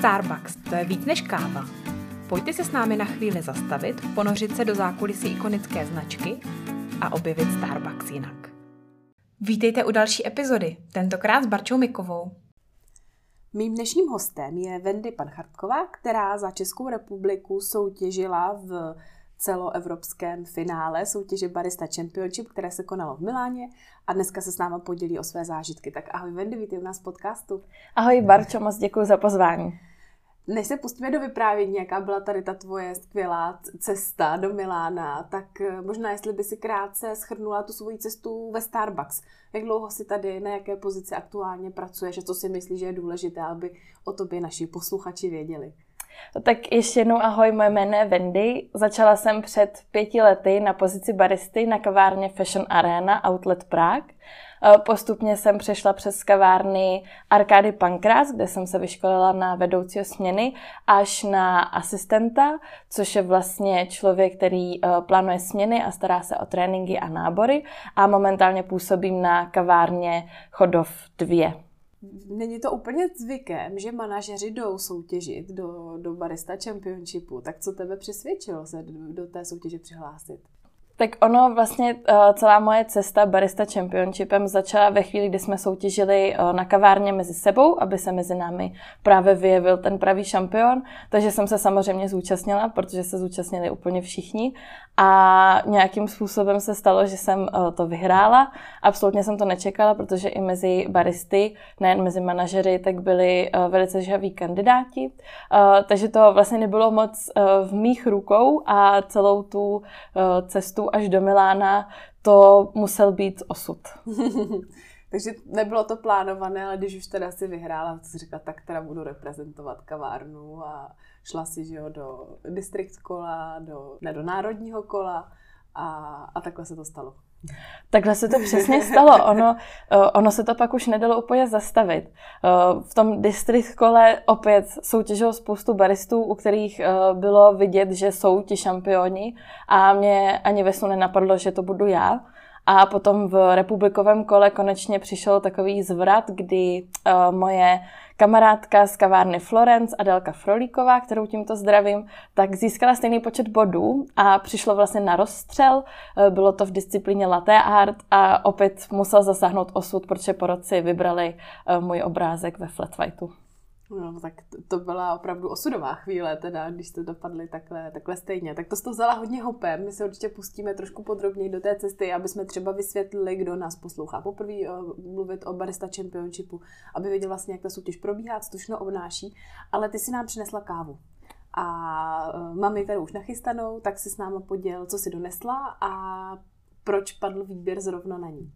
Starbucks, to je víc než káva. Pojďte se s námi na chvíli zastavit, ponořit se do zákulisí ikonické značky a objevit Starbucks jinak. Vítejte u další epizody, tentokrát s Barčou Mikovou. Mým dnešním hostem je Wendy Panchartková, která za Českou republiku soutěžila v celoevropském finále soutěže Barista Championship, které se konalo v Miláně a dneska se s náma podělí o své zážitky. Tak ahoj Wendy, vítej u nás v podcastu. Ahoj Barčo, moc děkuji za pozvání. Než se pustíme do vyprávění, jaká byla tady ta tvoje skvělá cesta do Milána, tak eh, možná jestli by si krátce schrnula tu svoji cestu ve Starbucks. Jak dlouho si tady, na jaké pozici aktuálně pracuješ a co si myslíš, že je důležité, aby o tobě naši posluchači věděli? Tak ještě jednou ahoj, moje jméno je Wendy. Začala jsem před pěti lety na pozici baristy na kavárně Fashion Arena Outlet Prague. Eh, postupně jsem přešla přes kavárny Arkády Pankrás, kde jsem se vyškolila na vedoucího směny, až na asistenta, což je vlastně člověk, který eh, plánuje směny a stará se o tréninky a nábory. A momentálně působím na kavárně Chodov 2. Není to úplně zvykem, že manažeři jdou soutěžit do, do Barista Championshipu, tak co tebe přesvědčilo se do, do té soutěže přihlásit? Tak ono vlastně uh, celá moje cesta Barista Championshipem začala ve chvíli, kdy jsme soutěžili uh, na kavárně mezi sebou, aby se mezi námi právě vyjevil ten pravý šampion. Takže jsem se samozřejmě zúčastnila, protože se zúčastnili úplně všichni. A nějakým způsobem se stalo, že jsem uh, to vyhrála. Absolutně jsem to nečekala, protože i mezi baristy, nejen mezi manažery, tak byli uh, velice žhaví kandidáti. Uh, takže to vlastně nebylo moc v mých rukou a celou tu cestu až do Milána, to musel být osud. Takže nebylo to plánované, ale když už teda si vyhrála, to si řekla, tak teda budu reprezentovat kavárnu a šla si že jo, do district kola, do, ne, do národního kola a, a takhle se to stalo. Takhle se to přesně stalo. Ono, eh, ono se to pak už nedalo úplně zastavit. Eh, v tom district kole opět soutěžilo spoustu baristů, u kterých eh, bylo vidět, že jsou ti šampioni a mě ani ve snu nenapadlo, že to budu já. A potom v republikovém kole konečně přišel takový zvrat, kdy uh, moje kamarádka z kavárny Florence, Adelka Frolíková, kterou tímto zdravím, tak získala stejný počet bodů a přišlo vlastně na rozstřel. Uh, bylo to v disciplíně latte art a opět musel zasáhnout osud, protože porodci vybrali uh, můj obrázek ve flat whiteu. No, tak to, to byla opravdu osudová chvíle, teda, když to dopadly takhle, takhle stejně. Tak to jsi to vzala hodně hopem. My se určitě pustíme trošku podrobněji do té cesty, aby jsme třeba vysvětlili, kdo nás poslouchá. Poprvé uh, mluvit o Barista Championshipu, aby věděl vlastně, jak ta soutěž probíhá, co všechno obnáší. Ale ty si nám přinesla kávu. A uh, máme tady už nachystanou, tak si s náma poděl, co si donesla a proč padl výběr zrovna na ní.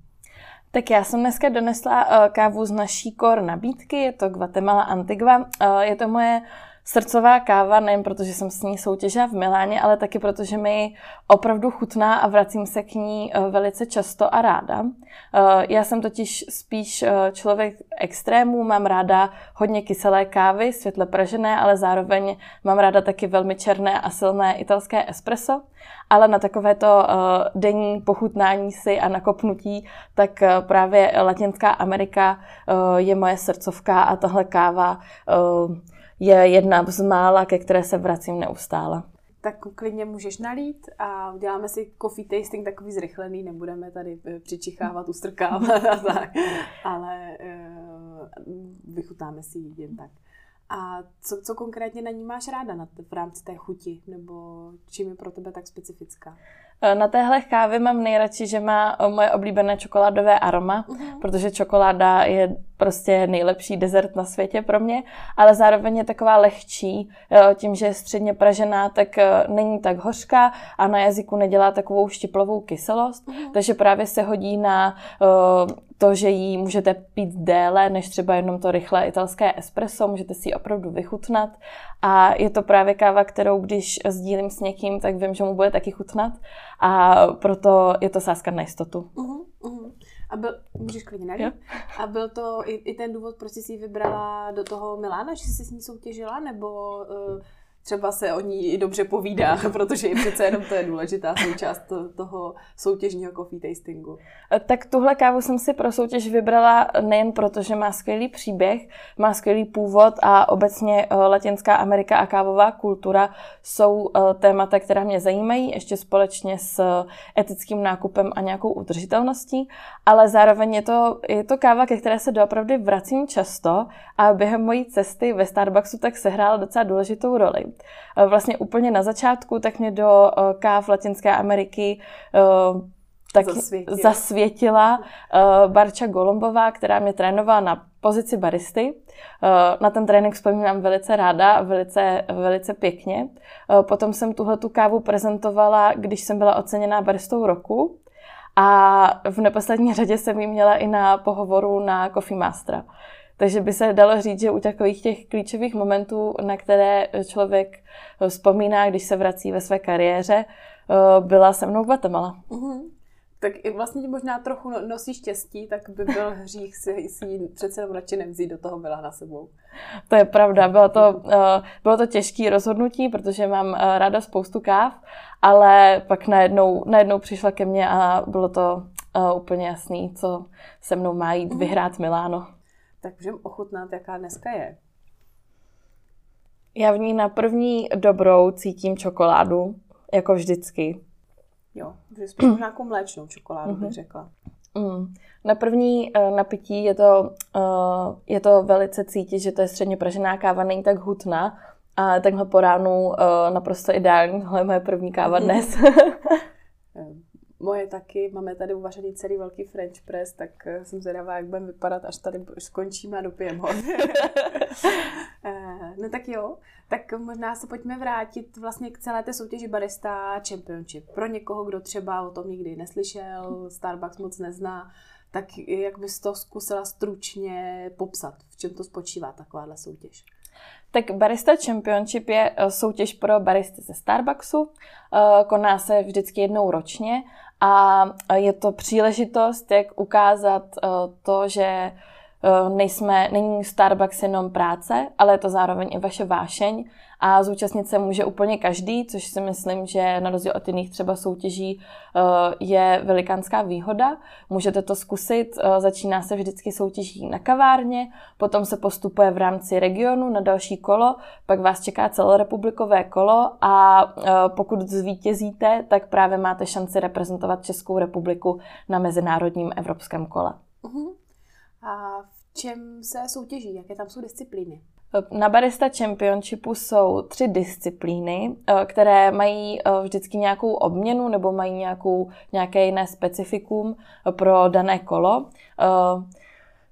Tak já jsem dneska donesla uh, kávu z naší kor nabídky, je to Guatemala Antigua. Uh, je to moje srdcová káva, nejen protože jsem s ní soutěžila v Miláně, ale taky protože mi opravdu chutná a vracím se k ní uh, velice často a ráda. Uh, já jsem totiž spíš uh, člověk extrémů, mám ráda hodně kyselé kávy, světle pražené, ale zároveň mám ráda taky velmi černé a silné italské espresso ale na takovéto denní pochutnání si a nakopnutí, tak právě Latinská Amerika je moje srdcovka a tahle káva je jedna z mála, ke které se vracím neustále tak klidně můžeš nalít a uděláme si coffee tasting takový zrychlený, nebudeme tady přičichávat, ustrkávat a tak, ale uh, vychutáme si ji jen tak. A co, co konkrétně na ní máš ráda na, v rámci té chuti, nebo čím je pro tebe tak specifická? E, na téhle kávě mám nejradši, že má moje oblíbené čokoládové aroma, uh-huh. protože čokoláda je prostě nejlepší dezert na světě pro mě, ale zároveň je taková lehčí, e, tím, že je středně pražená, tak není tak hořká a na jazyku nedělá takovou štiplovou kyselost, uh-huh. takže právě se hodí na to, že ji můžete pít déle než třeba jenom to rychlé italské espresso, můžete si ji opravdu vychutnat a je to právě káva, kterou když sdílím s někým, tak vím, že mu bude taky chutnat a proto je to sázka na jistotu. Uh-huh, uh-huh. A byl, můžeš klidně nalít? A byl to i, i ten důvod, proč jsi si vybrala do toho Milána, že jsi s ní soutěžila, nebo uh, třeba se o ní i dobře povídá, protože i přece jenom to je důležitá součást toho soutěžního coffee tastingu. Tak tuhle kávu jsem si pro soutěž vybrala nejen proto, že má skvělý příběh, má skvělý původ a obecně eh, Latinská Amerika a kávová kultura jsou eh, témata, která mě zajímají, ještě společně s etickým nákupem a nějakou udržitelností, ale zároveň je to, je to káva, ke které se doopravdy vracím často a během mojí cesty ve Starbucksu tak sehrála docela důležitou roli. Eh, vlastně úplně na začátku tak mě do káv Latinské Ameriky tak zasvětila, zasvětila uh, Barča Golombová, která mě trénovala na pozici baristy. Uh, na ten trénink vzpomínám velice ráda, velice, velice pěkně. Uh, potom jsem tuhle tu kávu prezentovala, když jsem byla oceněná baristou roku. A v neposlední řadě jsem ji měla i na pohovoru na Coffee Mastera. Takže by se dalo říct, že u takových těch klíčových momentů, na které člověk vzpomíná, když se vrací ve své kariéře, byla se mnou Guatemala. Uh-huh tak i vlastně možná trochu no, nosí štěstí, tak by byl hřích si, si ji přece jenom radši nevzít do toho byla na sebou. To je pravda, bylo to, uh, bylo to těžké rozhodnutí, protože mám ráda spoustu káv, ale pak najednou, najednou přišla ke mně a bylo to úplně jasný, co se mnou má jít mhm. vyhrát Miláno. Tak můžeme ochutnat, jaká dneska je. Já v ní na první dobrou cítím čokoládu, jako vždycky. Jo, že spíš možná jako mléčnou čokoládu bych mhm. řekla. Mm. Na první uh, napití je to, uh, je to velice cítit, že to je středně pražená káva, není tak hutná a takhle po ránu uh, naprosto ideální. Tohle je moje první káva mhm. dnes. Moje taky, máme tady uvařený celý velký French press, tak jsem zvědavá, jak budeme vypadat, až tady skončíme a dopijeme ho. no tak jo, tak možná se pojďme vrátit vlastně k celé té soutěži Barista Championship. Pro někoho, kdo třeba o tom nikdy neslyšel, Starbucks moc nezná, tak jak bys to zkusila stručně popsat? V čem to spočívá takováhle soutěž? Tak Barista Championship je eh, soutěž pro baristy ze Starbucksu. Eh, koná se vždycky jednou ročně a je to příležitost, jak ukázat eh, to, že nejsme, není Starbucks jenom práce, ale je to zároveň i vaše vášeň a zúčastnit se může úplně každý, což si myslím, že na rozdíl od jiných třeba soutěží eh, je velikánská výhoda. Můžete to zkusit, eh, začíná se vždycky soutěží na kavárně, potom se postupuje v rámci regionu na další kolo, pak vás čeká celorepublikové kolo a pokud zvítězíte, tak právě máte šanci reprezentovat Českou republiku na mezinárodním evropském kole. Uh-huh. A čem se soutěží? Jaké tam jsou disciplíny? Na Barista Championshipu jsou tři disciplíny, eh, které mají eh, vždycky nějakou obměnu nebo mají nějakou, nějaké jiné specifikum pro dané kolo.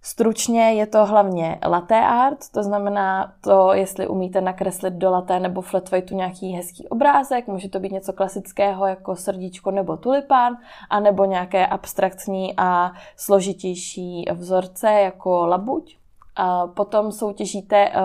Eh, Stručně je to hlavně latte art, to znamená to, jestli umíte nakreslit do latte nebo flat whiteu nějaký hezký obrázek, může to být něco klasického jako srdíčko nebo tulipán, anebo nějaké abstraktní a složitější vzorce jako labuť. A potom soutěžíte eh,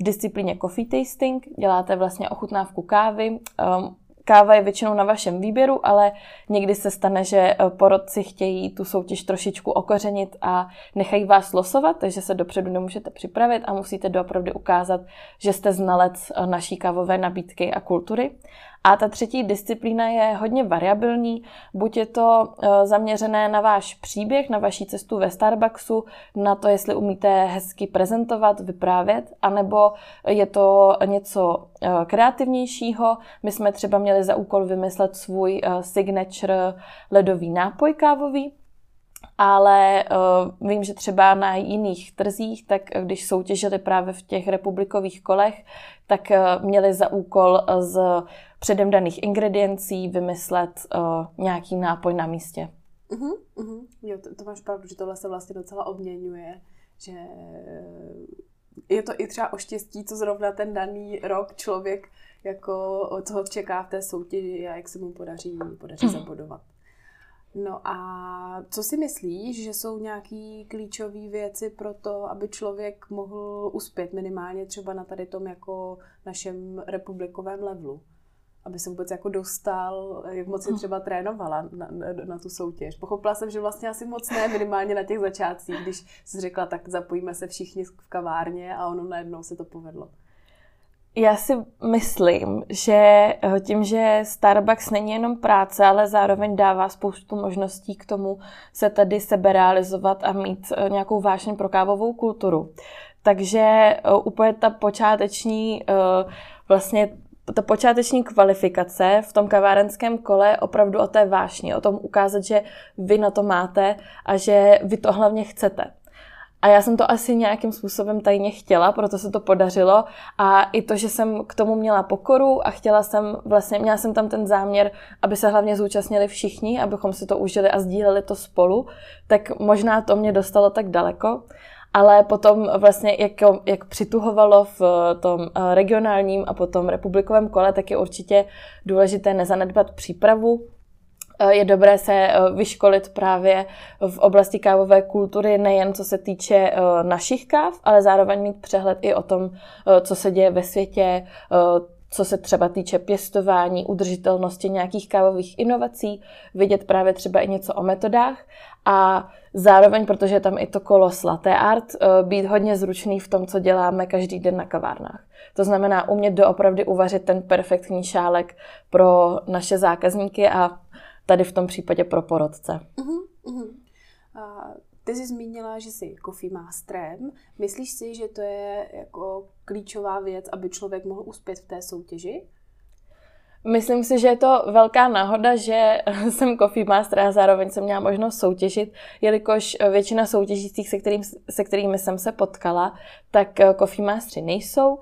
v disciplíně coffee tasting, děláte vlastně ochutnávku kávy, ehm, Káva je většinou na vašem výběru, ale někdy se stane, že eh, porodci chtějí tu soutěž trošičku okořenit a nechají vás losovat, takže se dopředu nemůžete připravit a musíte doopravdy ukázat, že jste znalec eh, naší kávové nabídky a kultury. A ta třetí disciplína je hodně variabilní. Buď je to eh, zaměřené na váš příběh, na vaší cestu ve Starbucksu, na to, jestli umíte hezky prezentovat, vyprávět, anebo je to něco eh, kreativnějšího. My jsme třeba měli za úkol vymyslet svůj eh, signature ledový nápoj kávový, ale uh, vím, že třeba na jiných trzích, tak když soutěžili právě v těch republikových kolech, tak uh, měli za úkol z předem daných ingrediencí vymyslet uh, nějaký nápoj na místě. Uh-huh, uh-huh. Jo, to, to máš pravdu, že tohle se vlastně docela obměňuje, že je to i třeba o štěstí, co zrovna ten daný rok člověk jako, co ho čeká v té soutěži a jak se mu podaří, podaří uh-huh. zabodovat. No a co si myslíš, že jsou nějaké klíčové věci pro to, aby člověk mohl uspět minimálně třeba na tady tom jako našem republikovém levelu? aby se vůbec jako dostal, jak moc si hm. třeba trénovala na, na, na tu soutěž. Pochopila jsem, že vlastně asi moc ne, minimálně na těch začátcích, když jsi řekla, tak zapojíme se všichni v kavárně a ono najednou se to povedlo. Já si myslím, že eh, tím, že Starbucks není jenom práce, ale zároveň dává spoustu možností k tomu se tady seberealizovat a mít eh, nějakou vášeň pro kávovou kulturu. Takže eh, úplně ta počáteční vlastně ta počáteční kvalifikace v tom kavárenském kole je opravdu o té vášni, o tom ukázat, že vy na to máte a že vy to hlavně chcete. A já jsem to asi nějakým způsobem tajně chtěla, proto se to podařilo. A i to, že jsem k tomu měla pokoru a chtěla jsem, vlastně měla jsem tam ten záměr, aby se hlavně zúčastnili všichni, abychom si to užili a sdíleli to spolu, tak možná to mě dostalo tak daleko. Ale potom vlastně, jak, jak přituhovalo v tom eh, regionálním a potom republikovém kole, tak je určitě důležité nezanedbat přípravu, je dobré se eh, vyškolit právě v oblasti kávové kultury, nejen co se týče eh, našich káv, ale zároveň mít přehled i o tom, co se děje ve světě, co se třeba týče pěstování, udržitelnosti nějakých kávových inovací, vidět právě třeba i něco o metodách a zároveň, protože je tam i to kolo latte art, být hodně zručný v tom, co děláme každý den na kavárnách. To znamená umět doopravdy uvařit ten perfektní šálek pro naše zákazníky a tady v tom případě pro porodce. Uh-huh, uh-huh. A ty jsi zmínila, že jsi coffee masterem. Myslíš si, že to je jako klíčová věc, aby člověk mohl uspět v té soutěži? Myslím si, že je to velká náhoda, že jsem Coffee Master a zároveň jsem měla možnost soutěžit, jelikož většina soutěžících, se, kterým, se kterými jsem se potkala, tak Coffee Mastery nejsou.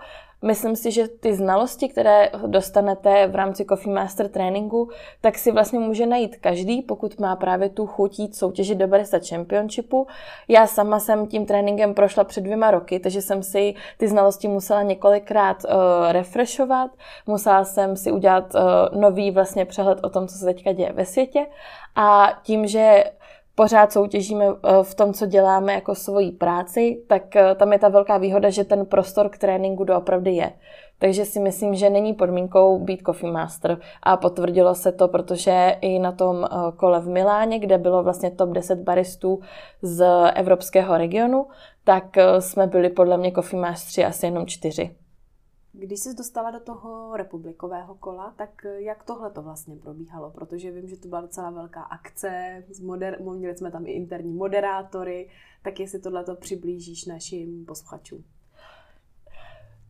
Myslím si, že ty znalosti, které dostanete v rámci Coffee Master tréninku, tak si vlastně může najít každý, pokud má právě tu chutí soutěžit do Barista Championshipu. Já sama jsem tím tréninkem prošla před dvěma roky, takže jsem si ty znalosti musela několikrát uh, refreshovat, musela jsem si udělat uh, nový vlastně přehled o tom, co se teďka děje ve světě a tím, že pořád soutěžíme eh, v tom, co děláme jako svoji práci, tak eh, tam je ta velká výhoda, že ten prostor k tréninku doopravdy je. Takže si myslím, že není podmínkou být Coffee Master. A potvrdilo se to, protože i na tom eh, kole v Miláně, kde bylo vlastně top 10 baristů z evropského regionu, tak jsme byli podle mě Coffee Mastery asi jenom čtyři. Když jsi dostala do toho republikového kola, tak jak tohle to vlastně probíhalo? Protože vím, že to byla docela velká akce, moder- měli jsme tam i interní moderátory, tak jestli tohle to přiblížíš našim posluchačům.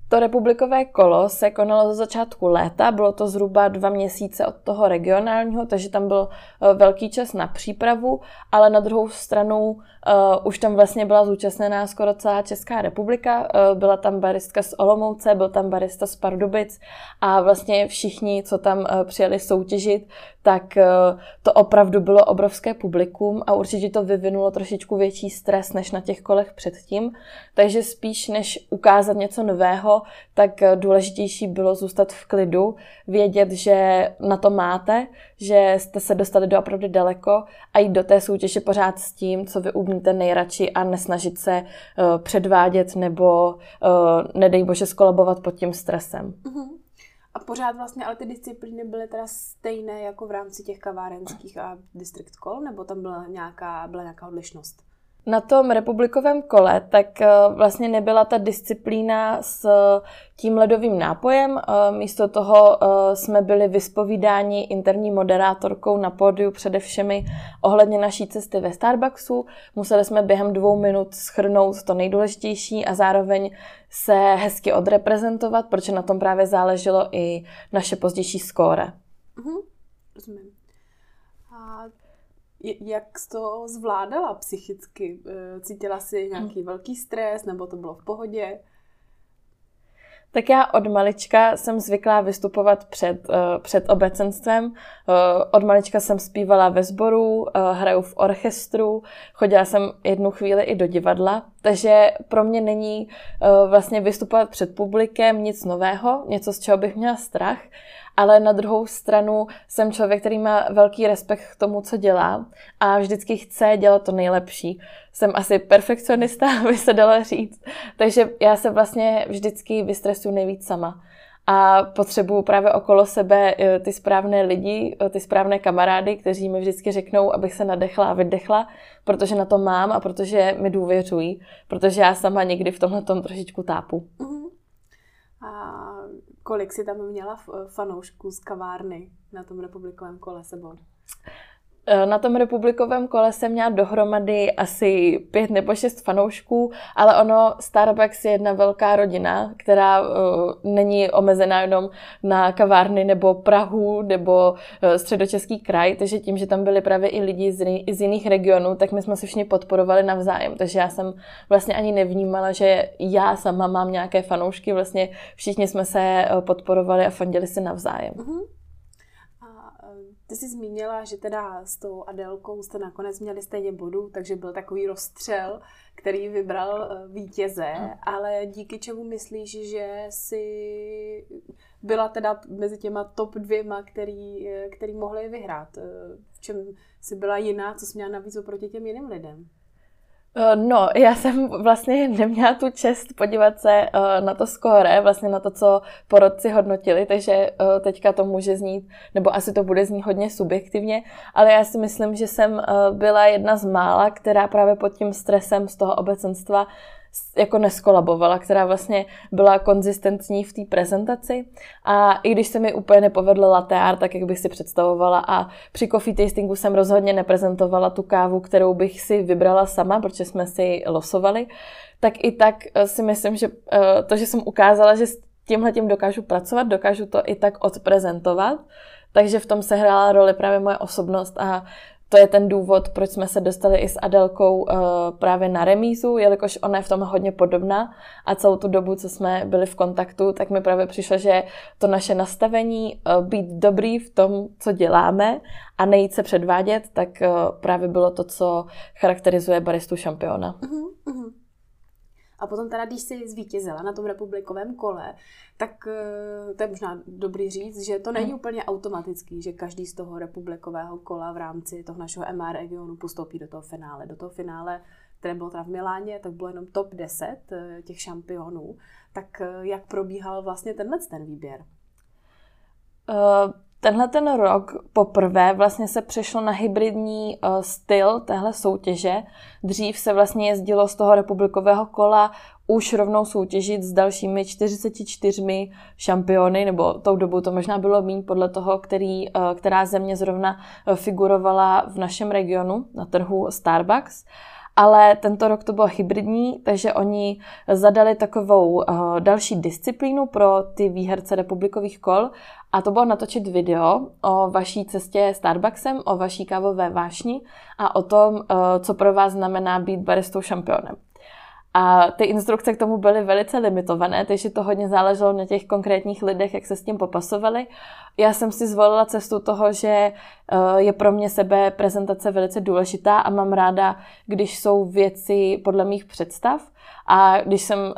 To republikové kolo se konalo za začátku léta, bylo to zhruba dva měsíce od toho regionálního, takže tam byl eh, velký čas na přípravu, ale na druhou stranu uh, už tam vlastně byla zúčastněná skoro celá Česká republika. Uh, byla tam baristka z Olomouce, byl tam barista z Pardubic a vlastně všichni, co tam uh, přijeli soutěžit, tak uh, to opravdu bylo obrovské publikum a určitě to vyvinulo trošičku větší stres než na těch kolech předtím. Takže spíš než ukázat něco nového, tak důležitější bylo zůstat v klidu, vědět, že na to máte, že jste se dostali do opravdu daleko a jít do té soutěže pořád s tím, co vy umíte nejradši a nesnažit se uh, předvádět nebo uh, nedej bože skolabovat pod tím stresem. Uh-huh. A pořád vlastně, ale ty disciplíny byly teda stejné jako v rámci těch kavárenských a district call, nebo tam byla nějaká, byla nějaká odlišnost? Na tom republikovém kole, tak eh, vlastně nebyla ta disciplína s tím ledovým nápojem. Eh, místo toho eh, jsme byli vyspovídáni interní moderátorkou na pódiu především ohledně naší cesty ve Starbucksu. Museli jsme během dvou minut schrnout to nejdůležitější a zároveň se hezky odreprezentovat, protože na tom právě záleželo i naše pozdější skóre. Mhm, rozumím. A jak jsi to zvládala psychicky? Eh, cítila jsi nějaký velký stres, nebo to bylo v pohodě? Tak já od malička jsem zvyklá vystupovat před, uh, před obecenstvem. Uh, od malička jsem zpívala ve sboru, uh, hraju v orchestru, chodila jsem jednu chvíli i do divadla, takže pro mě není uh, vlastně vystupovat před publikem nic nového, něco, z čeho bych měla strach ale na druhou stranu jsem člověk, který má velký respekt k tomu, co dělá a vždycky chce dělat to nejlepší. Jsem asi perfekcionista, by se dalo říct. Takže já se vlastně vždycky vystresuju nejvíc sama. A potřebuju právě okolo sebe eh, ty správné lidi, eh, ty správné kamarády, kteří mi vždycky řeknou, abych se nadechla a vydechla, protože na to mám a protože mi důvěřují, protože já sama někdy v tomhle tom trošičku tápu. Uh-huh. A Kolik si tam měla fanoušků z kavárny na tom republikovém kole sebou? Eh, na tom republikovém kole jsem měla dohromady asi pět nebo šest fanoušků, ale ono Starbucks je jedna velká rodina, která uh, není omezená jenom na kavárny nebo Prahu nebo uh, středočeský kraj, takže tím, že tam byli právě i lidi z, z jiných regionů, tak my jsme se všichni podporovali navzájem, takže já jsem vlastně ani nevnímala, že já sama mám nějaké fanoušky, vlastně všichni jsme se podporovali a fandili si navzájem. Uh-huh. Ty jsi zmínila, že teda s tou Adelkou jste nakonec měli stejně bodů, takže byl takový rozstřel, který vybral eh, vítěze, hmm. ale díky čemu myslíš, že si byla teda mezi těma top dvěma, který, eh, který mohli vyhrát? Eh, v čem si byla jiná, co jsi měla navíc oproti těm jiným lidem? Eh, no, já jsem vlastně neměla tu čest podívat se eh, na to skóre, vlastně na to, co porodci hodnotili, takže eh, teďka to může znít, nebo asi to bude znít hodně subjektivně, ale já si myslím, že jsem byla jedna z mála, která právě pod tím stresem z toho obecenstva jako neskolabovala, která vlastně byla konzistentní v té prezentaci. A i když se mi úplně nepovedl latte art, tak jak bych si představovala a při coffee tastingu jsem rozhodně neprezentovala tu kávu, kterou bych si vybrala sama, protože jsme si losovali, tak i tak eh, si myslím, že eh, to, že jsem ukázala, že s tímhle tím dokážu pracovat, dokážu to i tak odprezentovat, takže v tom se hrála roli právě moje osobnost a to je ten důvod, proč jsme se dostali i s Adelkou uh, právě na remízu, jelikož ona je v tom hodně podobná a celou tu dobu, co jsme byli v kontaktu, tak mi právě přišlo, že to naše nastavení, uh, být dobrý v tom, co děláme a nejít se předvádět, tak uh, právě bylo to, co charakterizuje baristu šampiona. Uh-huh, uh-huh. A potom teda, když jsi zvítězila na tom republikovém kole, tak eh, to je možná dobrý říct, že to není úplně automatický, že každý z toho republikového kola v rámci toho našeho MR regionu postoupí do toho finále. Do toho finále, které bylo teda v Miláně, tak bylo jenom top 10 eh, těch šampionů. Tak eh, jak probíhal vlastně tenhle ten výběr? Uh, tenhle ten rok poprvé vlastně se přešlo na hybridní uh, styl téhle soutěže. Dřív se vlastně jezdilo z toho republikového kola už rovnou soutěžit s dalšími 44 šampiony, nebo tou dobu to možná bylo méně podle toho, který, uh, která země zrovna figurovala v našem regionu na trhu Starbucks. Ale tento rok to bylo hybridní, takže oni zadali takovou uh, další disciplínu pro ty výherce republikových kol a to bylo natočit video o vaší cestě Starbucksem, o vaší kávové vášni a o tom, uh, co pro vás znamená být baristou šampionem. A ty instrukce k tomu byly velice limitované, takže to hodně záleželo na těch konkrétních lidech, jak se s tím popasovali. Já jsem si zvolila cestu toho, že eh, je pro mě sebe prezentace velice důležitá a mám ráda, když jsou věci podle mých představ. A když jsem uh,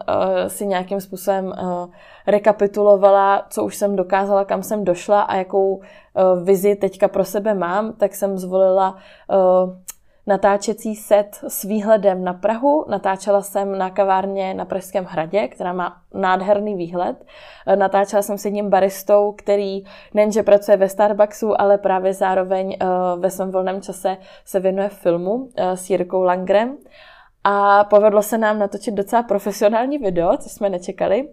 si nějakým způsobem uh, rekapitulovala, co už jsem dokázala, kam jsem došla a jakou vizi teďka pro sebe mám, tak jsem zvolila natáčecí set s výhledem na Prahu. Natáčela jsem na kavárně na Pražském hradě, která má nádherný výhled. Natáčela jsem s jedním baristou, který nejenže pracuje ve Starbucksu, ale právě zároveň eh, ve svém volném čase se věnuje filmu eh, s Jirkou Langrem. A povedlo se nám natočit docela profesionální video, co jsme nečekali.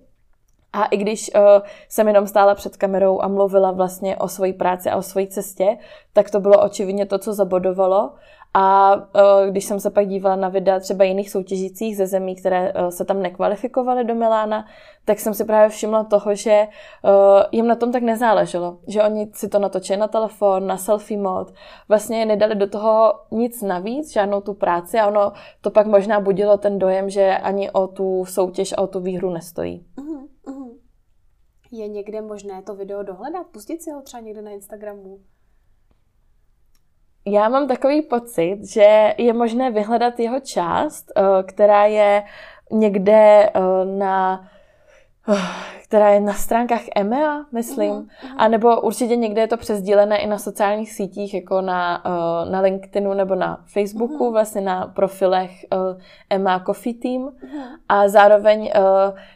A i když uh, jsem jenom stála před kamerou a mluvila vlastně o své práci a o své cestě, tak to bylo očividně to, co zabodovalo. A uh, když jsem se pak dívala na videa třeba jiných soutěžících ze zemí, které uh, se tam nekvalifikovaly do Milána, tak jsem si právě všimla toho, že uh, jim na tom tak nezáleželo. Že oni si to natočili na telefon, na selfie mod, vlastně nedali do toho nic navíc, žádnou tu práci a ono to pak možná budilo ten dojem, že ani o tu soutěž a o tu výhru nestojí. Uh-huh, uh-huh. Je někde možné to video dohledat? Pustit si ho třeba někde na Instagramu? Já mám takový pocit, že je možné vyhledat jeho část, eh, která je někde eh, na která je na stránkách EMEA, myslím, uh-huh. a nebo určitě někde je to přesdílené i na sociálních sítích, jako na, na LinkedInu nebo na Facebooku, uh-huh. vlastně na profilech uh, EMA Coffee Team. Uh-huh. A zároveň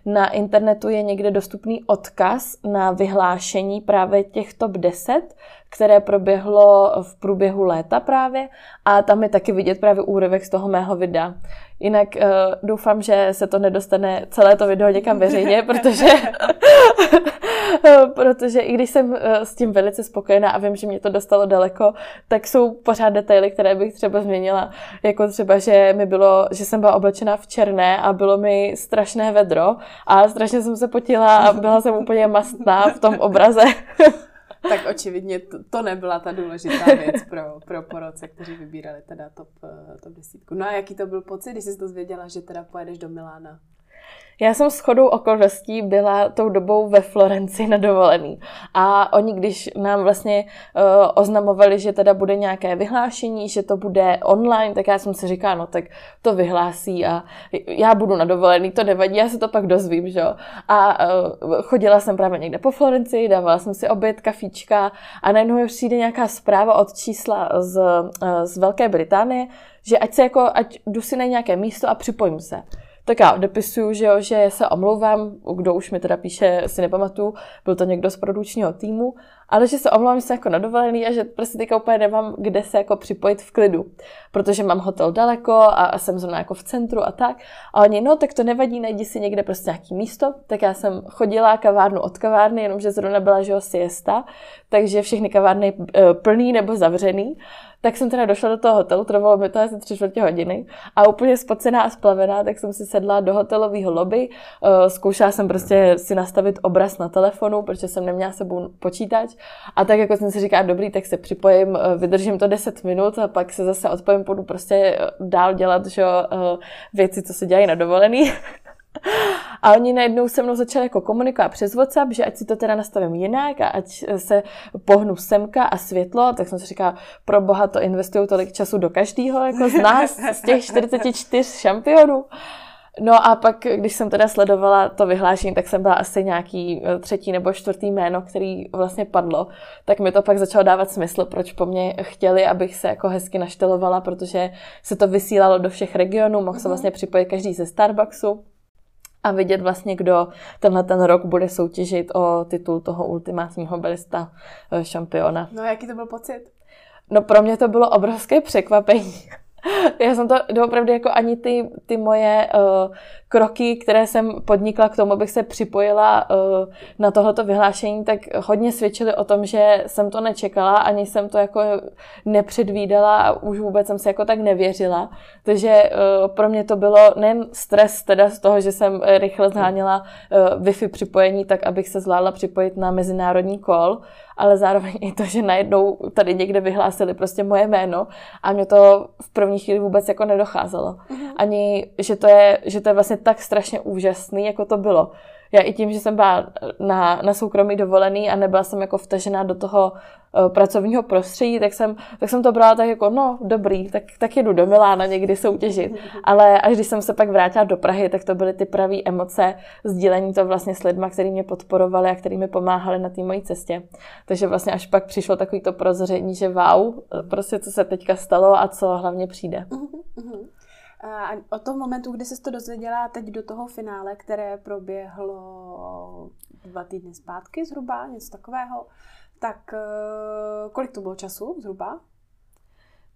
na internetu je někde dostupný odkaz na vyhlášení právě těch top 10, které proběhlo v průběhu léta právě a tam je taky vidět právě úryvek z toho mého videa. Jinak uh, doufám, že se to nedostane celé to video někam veřejně, protože Protože i když jsem eh, s tím velice spokojená a vím, že mě to dostalo daleko, tak jsou pořád detaily, které bych třeba změnila. Jako třeba, že mi bylo, že jsem byla oblečena v černé a bylo mi strašné vedro a strašně jsem se potila a byla jsem úplně mastná v tom obraze. tak očividně to, to nebyla ta důležitá věc pro, pro poroce, kteří vybírali teda top, eh, top desítku. No a jaký to byl pocit, když jsi to zvěděla, že teda pojedeš do Milána? Já jsem s chodou okolností byla tou dobou ve Florenci na dovolený. A oni, když nám vlastně uh, oznamovali, že teda bude nějaké vyhlášení, že to bude online, tak já jsem si říkala, no tak to vyhlásí a já budu na dovolený, to nevadí, já se to pak dozvím, že jo. A uh, chodila jsem právě někde po Florenci, dávala jsem si oběd, kafíčka a najednou přijde nějaká zpráva od čísla z, uh, z Velké Británie, že ať se jako, ať jdu si na nějaké místo a připojím se. Tak já odepisuju, že, jo, že se omlouvám, kdo už mi teda píše, si nepamatuju, byl to někdo z produkčního týmu, ale že se omlouvám, že jsem jako na dovolený a že prostě teďka úplně nemám kde se jako připojit v klidu, protože mám hotel daleko a, jsem zrovna jako v centru a tak. A oni, no tak to nevadí, najdi si někde prostě nějaký místo. Tak já jsem chodila kavárnu od kavárny, jenomže zrovna byla, že jo, siesta, takže všechny kavárny e, plný nebo zavřený. Tak jsem teda došla do toho hotelu, trvalo mi to asi tři čtvrtě hodiny a úplně spocená a splavená, tak jsem si sedla do hotelového lobby, eh, zkoušela jsem prostě si nastavit obraz na telefonu, protože jsem neměla sebou počítač a tak jako jsem si říkala, dobrý, tak se připojím, eh, vydržím to 10 minut a pak se zase odpojím, půjdu prostě eh, dál dělat že, věci, co se dělají na dovolený. A oni najednou se mnou začali jako komunikovat přes WhatsApp, že ať si to teda nastavím jinak a ať se pohnu semka a světlo, tak jsem si říkala, pro boha to investují tolik času do každého, jako z nás, z těch 44 šampionů. No a pak, když jsem teda sledovala to vyhlášení, tak jsem byla asi nějaký eh, třetí nebo čtvrtý jméno, který vlastně padlo. Tak mi to pak začalo dávat smysl, proč po mně chtěli, abych se jako hezky naštelovala, protože se to vysílalo do všech regionů, mohl se mhm. vlastně připojit každý ze Starbucksu a vidět vlastně, kdo tenhle ten rok bude soutěžit o titul toho ultimátního belista eh, šampiona. No jaký to byl pocit? No pro mě to bylo obrovské překvapení. Já jsem to opravdu jako ani ty, ty moje uh, kroky, které jsem podnikla k tomu, abych se připojila uh, na tohleto vyhlášení, tak hodně svědčily o tom, že jsem to nečekala, ani jsem to jako nepředvídala a už vůbec jsem si jako tak nevěřila. Takže uh, pro mě to bylo nejen stres teda z toho, že jsem rychle zháněla uh, Wi-Fi připojení, tak abych se zvládla připojit na mezinárodní kol, ale zároveň i to, že najednou tady někde vyhlásili prostě moje jméno a mě to v první chvíli vůbec jako nedocházelo. Mm-hmm. Ani, že to, je, že to je vlastně tak strašně úžasný, jako to bylo já i tím, že jsem byla na, na soukromí dovolený a nebyla jsem jako vtažená do toho uh, pracovního prostředí, tak jsem, tak jsem to brala tak jako, no dobrý, tak, tak jedu do Milána někdy soutěžit. Ale až když jsem se pak vrátila do Prahy, tak to byly ty pravé emoce, sdílení to vlastně s lidmi, kteří mě podporovali a kteří mi pomáhali na té mojí cestě. Takže vlastně až pak přišlo takový to prozření, že wow, prostě co se teďka stalo a co hlavně přijde. Uh-huh. A od toho momentu, kdy jsi to dozvěděla teď do toho finále, které proběhlo dva týdny zpátky zhruba, něco takového, tak eh, kolik to bylo času zhruba?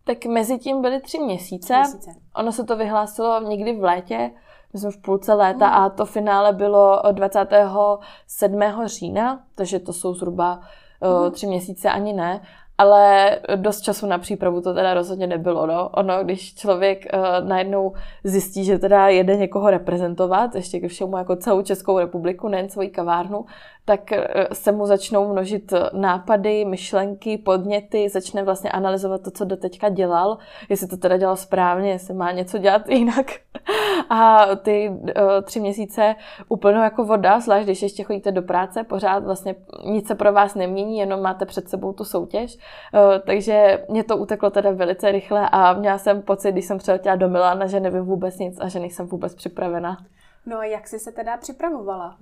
Tak mezi tím byly tři měsíce. měsíce. Ono se to vyhlásilo někdy v létě, myslím v půlce léta mm. a to finále bylo 27. října, takže to jsou zhruba mm. tři měsíce ani ne ale dost času na přípravu to teda rozhodně nebylo. No. Ono, když člověk uh, najednou zjistí, že teda jede někoho reprezentovat, ještě ke všemu jako celou Českou republiku, nejen svoji kavárnu, tak eh, se mu začnou množit nápady, myšlenky, podněty, začne vlastně analyzovat to, co doteďka dělal, jestli to teda dělal správně, jestli má něco dělat jinak. A ty uh, tři měsíce úplně jako voda, zvlášť když ještě chodíte do práce, pořád vlastně nic se pro vás nemění, jenom máte před sebou tu soutěž. Takže mě to uteklo teda velice rychle a měla jsem pocit, když jsem přiletěla do Milána, že nevím vůbec nic a že nejsem vůbec připravená. No a jak jsi se teda připravovala?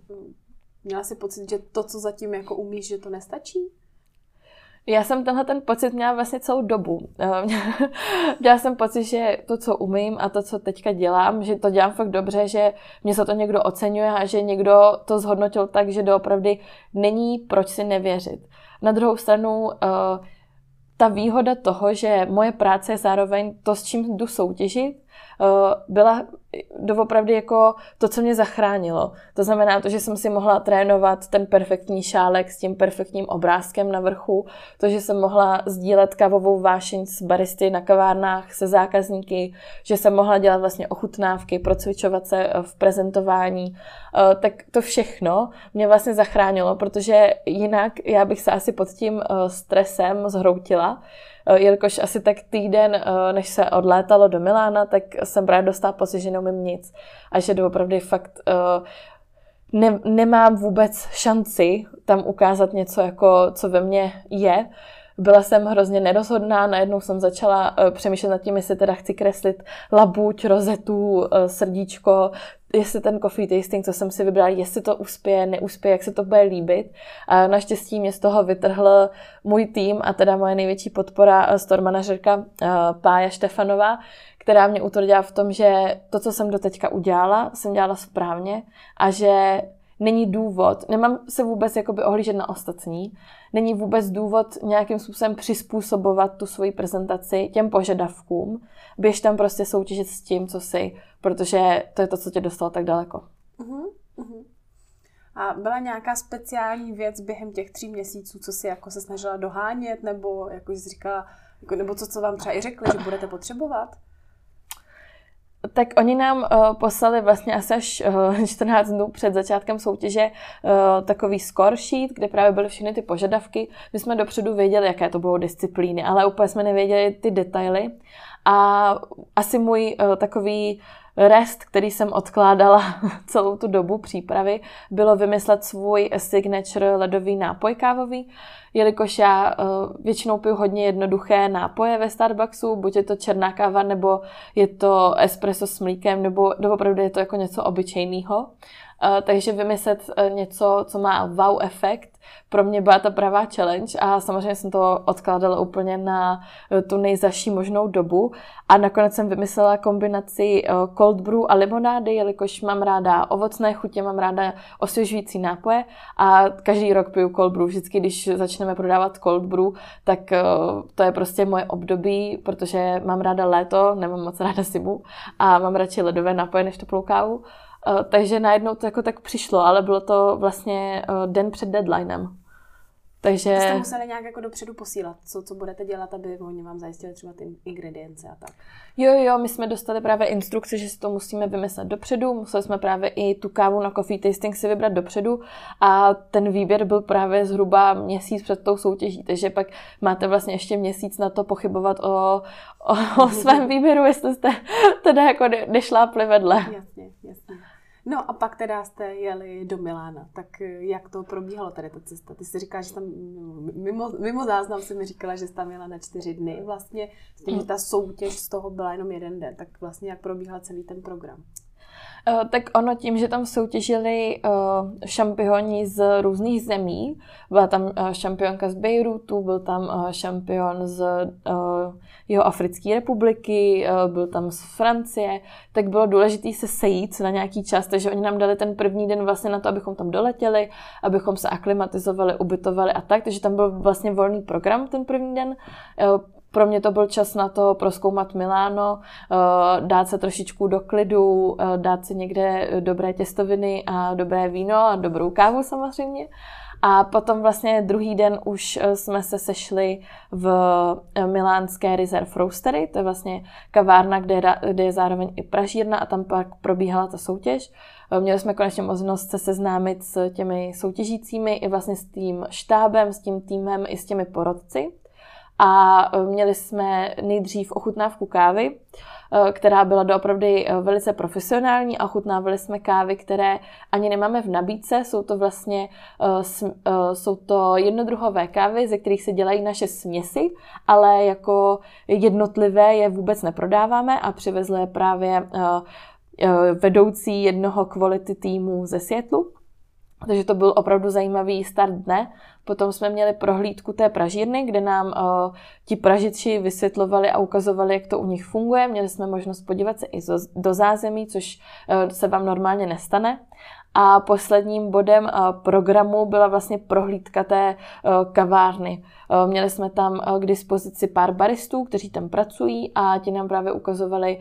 Měla jsi pocit, že to, co zatím jako umíš, že to nestačí? Já jsem tenhle ten pocit měla vlastně celou dobu. měla jsem pocit, že to, co umím a to, co teďka dělám, že to dělám fakt dobře, že mě se to někdo oceňuje a že někdo to zhodnotil tak, že doopravdy není proč si nevěřit. Na druhou stranu, uh, ta výhoda toho, že moje práce je zároveň to, s čím jdu soutěžit, byla doopravdy jako to, co mě zachránilo. To znamená to, že jsem si mohla trénovat ten perfektní šálek s tím perfektním obrázkem na vrchu, to, že jsem mohla sdílet kávovou vášeň s baristy na kavárnách se zákazníky, že jsem mohla dělat vlastně ochutnávky, procvičovat se v prezentování, tak to všechno mě vlastně zachránilo, protože jinak já bych se asi pod tím stresem zhroutila, Eh, jelikož asi tak týden, eh, než se odlétalo do Milána, tak jsem právě dostala pocit, že neumím nic a že doopravdy fakt eh, ne, nemám vůbec šanci tam ukázat něco, jako co ve mně je. Byla jsem hrozně nerozhodná, najednou jsem začala přemýšlet nad tím, jestli teda chci kreslit labuť, rozetu, srdíčko, jestli ten coffee tasting, co jsem si vybrala, jestli to uspěje, neuspěje, jak se to bude líbit. A naštěstí mě z toho vytrhl můj tým a teda moje největší podpora eh, store manažerka eh, Pája Štefanová, která mě utvrdila v tom, že to, co jsem doteďka udělala, jsem dělala správně a že není důvod, nemám se vůbec jakoby ohlížet na ostatní, není vůbec důvod nějakým způsobem přizpůsobovat tu svoji prezentaci těm požadavkům, běž tam prostě soutěžit s tím, co jsi, protože to je to, co tě dostalo tak daleko. Uh-huh, uh-huh. A byla nějaká speciální věc během těch tří měsíců, co si jako se snažila dohánět, nebo jako jsi říkala, jako, nebo co, co vám třeba i řekli, že budete potřebovat? Tak oni nám uh, poslali vlastně asi až uh, 14 dnů před začátkem soutěže uh, takový score sheet, kde právě byly všechny ty požadavky. My jsme dopředu věděli, jaké to budou disciplíny, ale úplně jsme nevěděli ty detaily. A asi můj uh, takový rest, který jsem odkládala celou tu dobu přípravy, bylo vymyslet svůj signature ledový nápoj kávový, jelikož já uh, většinou piju hodně jednoduché nápoje ve Starbucksu, buď je to černá káva, nebo je to espresso s mlíkem, nebo opravdu je to jako něco obyčejného. Uh, takže vymyslet uh, něco, co má wow efekt, pro mě byla ta pravá challenge a samozřejmě jsem to odkládala úplně na uh, tu nejzaší možnou dobu a nakonec jsem vymyslela kombinaci cold brew a limonády, jelikož mám ráda ovocné chutě, mám ráda osvěžující nápoje a každý rok piju cold brew. Vždycky, když začneme prodávat cold brew, tak to je prostě moje období, protože mám ráda léto, nemám moc ráda zimu a mám radši ledové nápoje než teplou kávu. Uh, takže najednou to jako tak přišlo, ale bylo to vlastně uh, den před deadlinem. Takže... Jste museli nějak jako dopředu posílat, co, co budete dělat, aby oni vám zajistili třeba ty ingredience a tak. Jo, jo, my jsme dostali právě instrukce, že si to musíme vymyslet dopředu, museli jsme právě i tu kávu na coffee tasting si vybrat dopředu a ten výběr byl právě zhruba měsíc před tou soutěží, takže pak máte vlastně ještě měsíc na to pochybovat o, o, o svém výběru, jestli jste teda jako nešlápli vedle. Jasně, jasně. No a pak teda jste jeli do Milána, tak eh, jak to probíhalo tady ta cesta? Ty jsi říkala, že tam mimo, mimo záznam si mi říkala, že jsi tam jela na čtyři dny vlastně, s tím, že ta soutěž z toho byla jenom jeden den, tak vlastně jak probíhal celý ten program? Uh, tak ono tím, že tam soutěžili uh, šampioni z různých zemí, byla tam uh, šampionka z Bejrutu, byl tam šampion z jeho Africké republiky, byl tam z Francie, tak bylo důležité se sejít na nějaký čas, takže oni nám dali ten první den vlastně na to, abychom tam doletěli, abychom se aklimatizovali, ubytovali a tak, takže tam byl vlastně volný program ten první den. Pro mě to byl čas na to proskoumat Miláno, eh, dát se trošičku do klidu, eh, dát si někde dobré těstoviny a dobré víno a dobrou kávu samozřejmě. A potom vlastně druhý den už eh, jsme se sešli v milánské Reserve Roastery, to je vlastně kavárna, kde je, kde je zároveň i pražírna a tam pak probíhala ta soutěž. Měli jsme konečně možnost se seznámit s těmi soutěžícími i vlastně s tím štábem, s tím týmem i s těmi porodci a e, měli jsme nejdřív ochutnávku kávy, e, která byla doopravdy e, velice profesionální a ochutnávali jsme kávy, které ani nemáme v nabídce, jsou to vlastně jsou to jednodruhové kávy, ze kterých se dělají naše směsi, ale jako jednotlivé je vůbec neprodáváme a přivezli je právě vedoucí jednoho quality týmu ze Světlu takže to byl opravdu zajímavý start dne. Potom jsme měli prohlídku té pražírny, kde nám uh, ti pražiči vysvětlovali a ukazovali, jak to u nich funguje. Měli jsme možnost podívat se i do zázemí, což uh, se vám normálně nestane. A posledním bodem uh, programu byla vlastně prohlídka té kavárny. Měli jsme tam k dispozici pár baristů, kteří tam pracují a ti nám právě ukazovali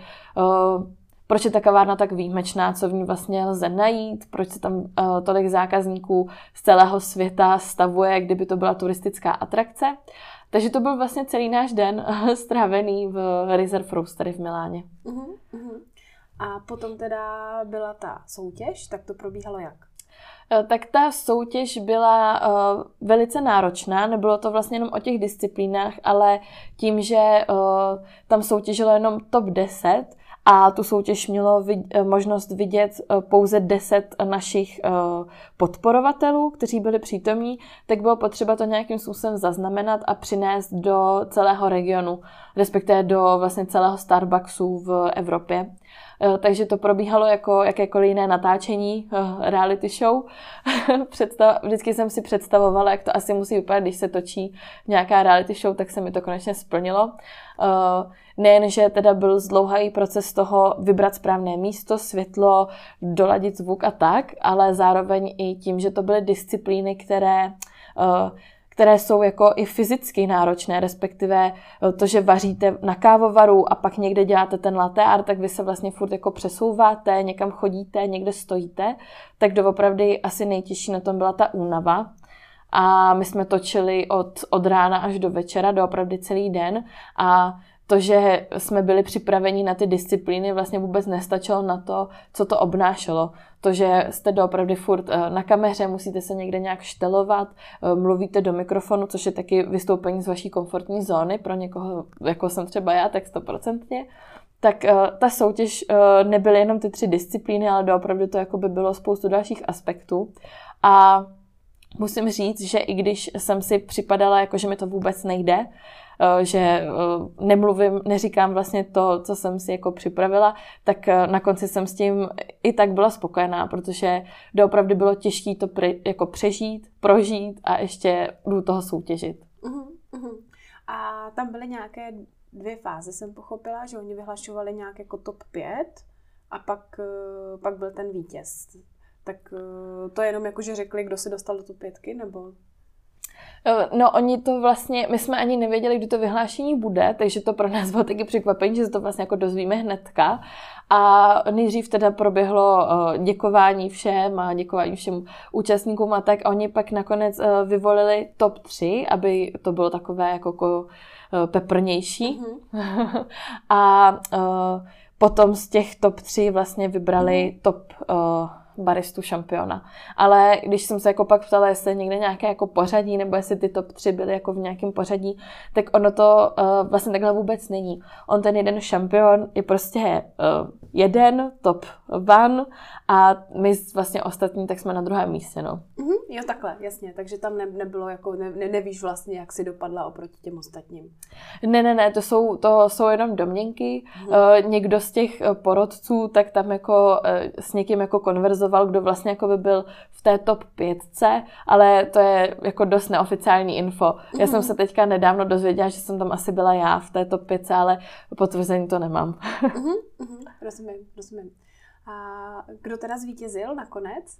proč je ta kavárna tak výjimečná, co v ní vlastně lze najít, proč se tam uh, tolik zákazníků z celého světa stavuje, kdyby to byla turistická atrakce. Takže to byl vlastně celý náš den strávený v Reserve Roastery v Miláně. Uh-huh, uh-huh. A potom teda byla ta soutěž, tak to probíhalo jak? Eh, tak ta soutěž byla uh, velice náročná, nebylo to vlastně jenom o těch disciplínách, ale tím, že uh, tam soutěžilo jenom top 10, a tu soutěž mělo vid- eh, možnost vidět eh, pouze 10 našich eh, podporovatelů, kteří byli přítomní, tak bylo potřeba to nějakým způsobem zaznamenat a přinést do celého regionu, respektive do vlastně celého Starbucksu v Evropě. Takže to probíhalo jako jakékoliv jiné natáčení reality show. Vždycky jsem si představovala, jak to asi musí vypadat, když se točí nějaká reality show, tak se mi to konečně splnilo. Nejen, že teda byl zdlouhavý proces toho vybrat správné místo, světlo, doladit zvuk a tak, ale zároveň i tím, že to byly disciplíny, které uh, které jsou jako i fyzicky náročné, respektive eh, to, že vaříte na kávovaru a pak někde děláte ten latte art, tak vy se vlastně furt jako přesouváte, někam chodíte, někde stojíte, tak doopravdy asi nejtěžší na tom byla ta únava. A my jsme točili od, od rána až do večera, doopravdy celý den a to, že jsme byli připraveni na ty disciplíny, vlastně vůbec nestačilo na to, co to obnášelo. To, že jste doopravdy furt eh, na kameře, musíte se někde nějak štelovat, eh, mluvíte do mikrofonu, což je taky vystoupení z vaší komfortní zóny, pro někoho, jako jsem třeba já, tak stoprocentně. Tak uh, ta soutěž nebyly jenom ty tři disciplíny, ale doopravdy to jako by bylo spoustu dalších aspektů. A musím říct, že i když jsem si připadala, jako že mi to vůbec nejde, Eh, že eh, nemluvím, neříkám vlastně to, co jsem si jako připravila, tak eh, na konci jsem s tím i tak byla spokojená, protože doopravdy bylo těžké to pre, jako přežít, prožít a ještě do toho soutěžit. Uh-huh, uh-huh. A tam byly nějaké dvě fáze, jsem pochopila, že oni vyhlašovali nějak jako top 5 a pak, pak byl ten vítěz. Tak to jenom jako, že řekli, kdo se dostal do top pětky, nebo? Eh, no, oni to vlastně, my jsme ani nevěděli, kdy to vyhlášení bude, takže to pro nás bylo taky překvapení, že se to vlastně jako dozvíme hnedka. A nejdřív teda proběhlo eh, děkování všem a děkování všem účastníkům a tak. A oni pak nakonec eh, vyvolili top 3, aby to bylo takové jako, jako peprnější. Mm-hmm. a potom z těch top 3 vlastně vybrali mm-hmm. top baristu šampiona. Ale když jsem se jako pak ptala, jestli někde nějaké jako pořadí, nebo jestli ty top 3 byly jako v nějakém pořadí, tak ono to uh, vlastně takhle vůbec není. On ten jeden šampion je prostě uh, jeden, top one a my vlastně ostatní tak jsme na druhém místě, no. Mm-hmm, jo, takhle, jasně. Takže tam ne, nebylo jako, ne, ne, nevíš vlastně, jak si dopadla oproti těm ostatním. Ne, ne, ne, to jsou, to jsou jenom domněnky. Mm-hmm. Uh, někdo z těch porodců, tak tam jako uh, s někým jako konverzoval, kdo vlastně jako by byl v té top pětce, ale to je jako dost neoficiální info. Mm-hmm. Já jsem mhm. se teďka nedávno dozvěděla, že jsem tam asi byla já v té top pětce, ale potvrzení to nemám. mm-hmm, rozumím, rozumím. A kdo teda zvítězil nakonec?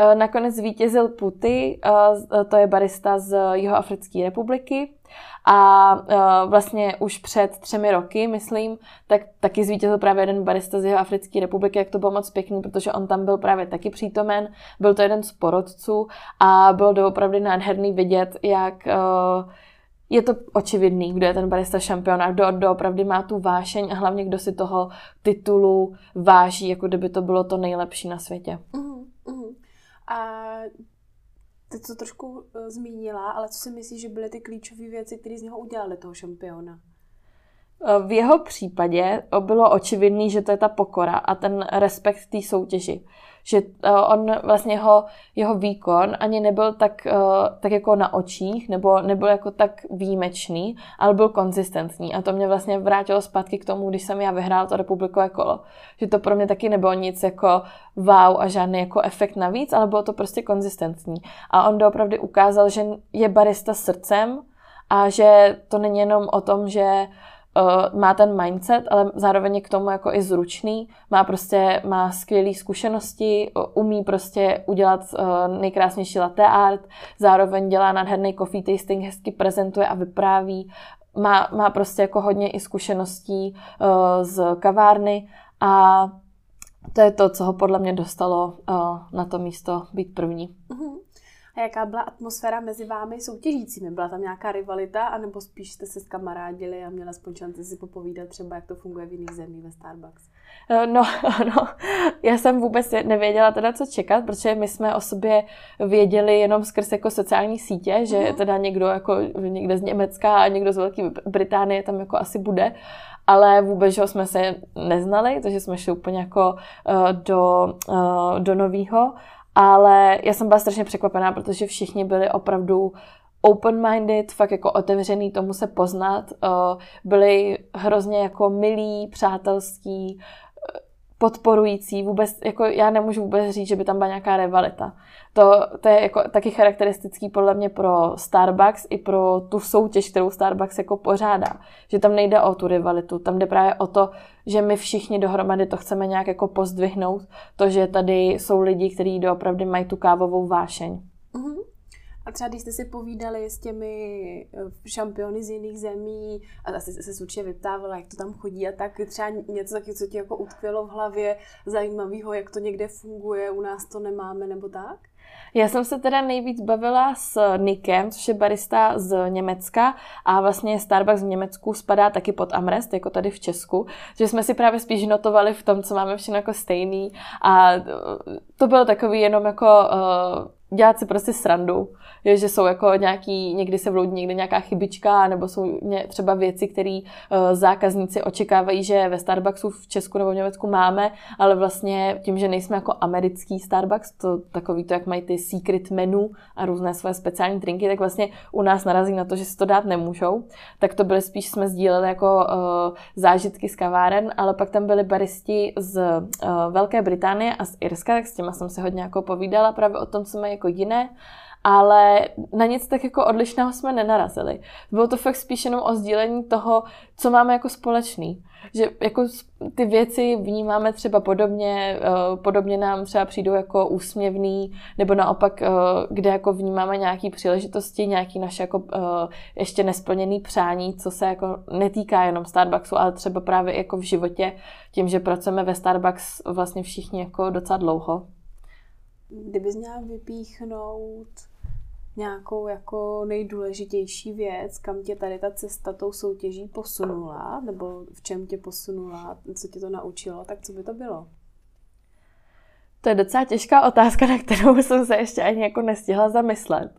Eh, nakonec zvítězil Puty, eh, to je barista z Jihoafrické republiky a vlastně už před třemi roky, myslím, tak taky zvítězil právě jeden barista z Jihoafrické republiky, jak to bylo moc pěkný, protože on tam byl právě taky přítomen, byl to jeden z porodců a bylo doopravdy nádherný vidět, jak je to očividný, kdo je ten barista šampion a kdo doopravdy má tu vášeň a hlavně kdo si toho titulu váží, jako kdyby to bylo to nejlepší na světě. Uh-huh, uh-huh. A ty to trošku uh, zmínila, ale co si myslíš, že byly ty klíčové věci, které z něho udělali toho šampiona? v jeho případě bylo očividný, že to je ta pokora a ten respekt té soutěži že uh, on vlastně jeho, jeho výkon ani nebyl tak, uh, tak jako na očích, nebo nebyl jako tak výjimečný, ale byl konzistentní a to mě vlastně vrátilo zpátky k tomu, když jsem já vyhrál to republikové kolo. Že to pro mě taky nebylo nic jako wow a žádný jako efekt navíc, ale bylo to prostě konzistentní. A on doopravdy ukázal, že je barista srdcem a že to není jenom o tom, že uh, má ten mindset, ale zároveň je k tomu jako i zručný, má prostě, má skvělé zkušenosti, umí prostě udělat uh, nejkrásnější latte art, zároveň dělá nádherný coffee tasting, hezky prezentuje a vypráví, má, má prostě jako hodně i zkušeností uh, z kavárny a to je to, co ho podle mě dostalo uh, na to místo být první. Uh-huh. A jaká byla atmosféra mezi vámi soutěžícími? Byla tam nějaká rivalita, anebo spíš jste se skamarádili a měla aspoň šanci si popovídat třeba, jak to funguje v jiných zemích ve Starbucks? Eh, no, no, já jsem vůbec nevěděla teda, co čekat, protože my jsme o sobě věděli jenom skrz jako sociální sítě, že mm-hmm. teda někdo jako někde z Německa a někdo z Velké Británie tam jako asi bude, ale vůbec, že jsme se neznali, takže jsme šli úplně jako uh, do, uh, do nového ale já jsem byla strašně překvapená, protože všichni byli opravdu open-minded, fakt jako otevřený tomu se poznat. Eh, byli hrozně jako milí, přátelský, podporující, vůbec, jako já nemůžu vůbec říct, že by tam byla nějaká rivalita. To, to je jako taky charakteristický podle mě pro Starbucks i pro tu soutěž, kterou Starbucks jako pořádá. Že tam nejde o tu rivalitu, tam jde právě o to, že my všichni dohromady to chceme nějak jako pozdvihnout, to, že tady jsou lidi, kteří doopravdy mají tu kávovou vášeň. Mm-hmm. A třeba když jste si povídali s těmi eh, šampiony z jiných zemí a asi se určitě vyptávala, jak to tam chodí a tak třeba něco taky, co ti jako utkvělo v hlavě zajímavého, jak to někde funguje, u nás to nemáme nebo tak? Já jsem se teda nejvíc bavila s Nikem, což je barista z Německa a vlastně Starbucks v Německu spadá taky pod Amrest, jako tady v Česku, že jsme si právě spíš notovali v tom, co máme všechno jako stejný a to bylo takový jenom jako uh, dělat si prostě srandu je, že jsou jako nějaký, někdy se vloudí někde nějaká chybička, nebo jsou třeba věci, které uh, zákazníci očekávají, že ve Starbucksu v Česku nebo v Německu máme, ale vlastně tím, že nejsme jako americký Starbucks, to takový to, jak mají ty secret menu a různé své speciální drinky, tak vlastně u nás narazí na to, že si to dát nemůžou. Tak to byly spíš, jsme sdíleli jako uh, zážitky z kaváren, ale pak tam byli baristi z uh, Velké Británie a z Irska, tak s těma jsem se hodně jako povídala právě o tom, co mají jako jiné ale na nic tak jako odlišného jsme nenarazili. Bylo to fakt spíš jenom o sdílení toho, co máme jako společný. Že jako ty věci vnímáme třeba podobně, eh, podobně nám třeba přijdou jako úsměvný, nebo naopak, eh, kde jako vnímáme nějaké příležitosti, nějaký naše jako eh, ještě nesplněný přání, co se jako netýká jenom Starbucksu, ale třeba právě jako v životě, tím, že pracujeme ve Starbucks vlastně všichni jako docela dlouho. Kdybys měla vypíchnout nějakou jako nejdůležitější věc, kam tě tady ta cesta tou soutěží posunula, nebo v čem tě posunula, co tě to naučilo, tak co by to bylo? To je docela těžká otázka, na kterou jsem se ještě ani jako nestihla zamyslet,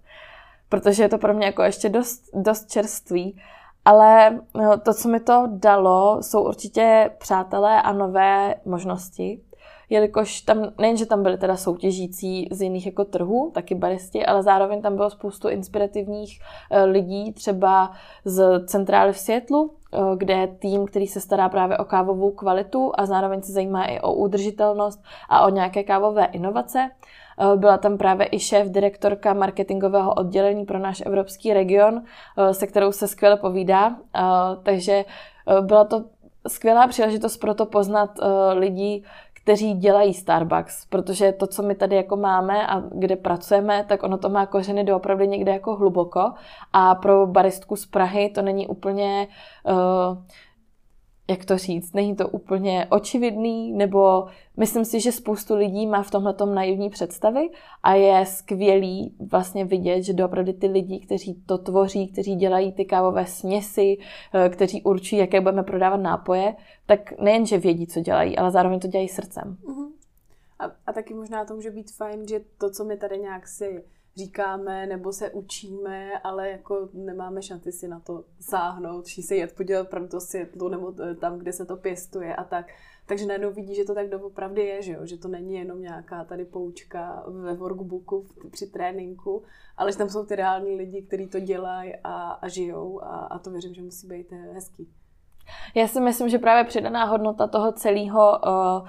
protože je to pro mě jako ještě dost, dost čerstvý, ale no, to, co mi to dalo, jsou určitě přátelé a nové možnosti, jelikož tam nejenže tam byly teda soutěžící z jiných jako trhů, taky baristi, ale zároveň tam bylo spoustu inspirativních eh, lidí, třeba z centrály v Světlu, eh, kde je tým, který se stará právě o kávovou kvalitu a zároveň se zajímá i o udržitelnost a o nějaké kávové inovace. Eh, byla tam právě i šéf direktorka marketingového oddělení pro náš evropský region, se kterou se skvěle povídá. Takže byla to skvělá příležitost pro to poznat lidi, kteří dělají Starbucks, protože to, co my tady jako máme a kde pracujeme, tak ono to má kořeny doopravdy někde jako hluboko. A pro baristku z Prahy to není úplně uh, jak to říct, není to úplně očividný, nebo myslím si, že spoustu lidí má v tomhle naivní představy a je skvělý vlastně vidět, že opravdu ty lidi, kteří to tvoří, kteří dělají ty kávové směsi, eh, kteří určují, jaké budeme prodávat nápoje, tak nejenže vědí, co dělají, ale zároveň to dělají srdcem. Uh-huh. A, a taky možná to může být fajn, že to, co my tady nějak si říkáme nebo se učíme, ale jako nemáme šanci si na to sáhnout, či se jet podívat pro to světlo nebo tam, kde se to pěstuje a tak. Takže najednou vidí, že to tak doopravdy je, že, jo? že to není jenom nějaká tady poučka ve workbooku při tréninku, ale že tam jsou ty reální lidi, kteří to dělají a, a žijou a, a to věřím, že musí být hezký. Já si myslím, že právě přidaná hodnota toho celého uh,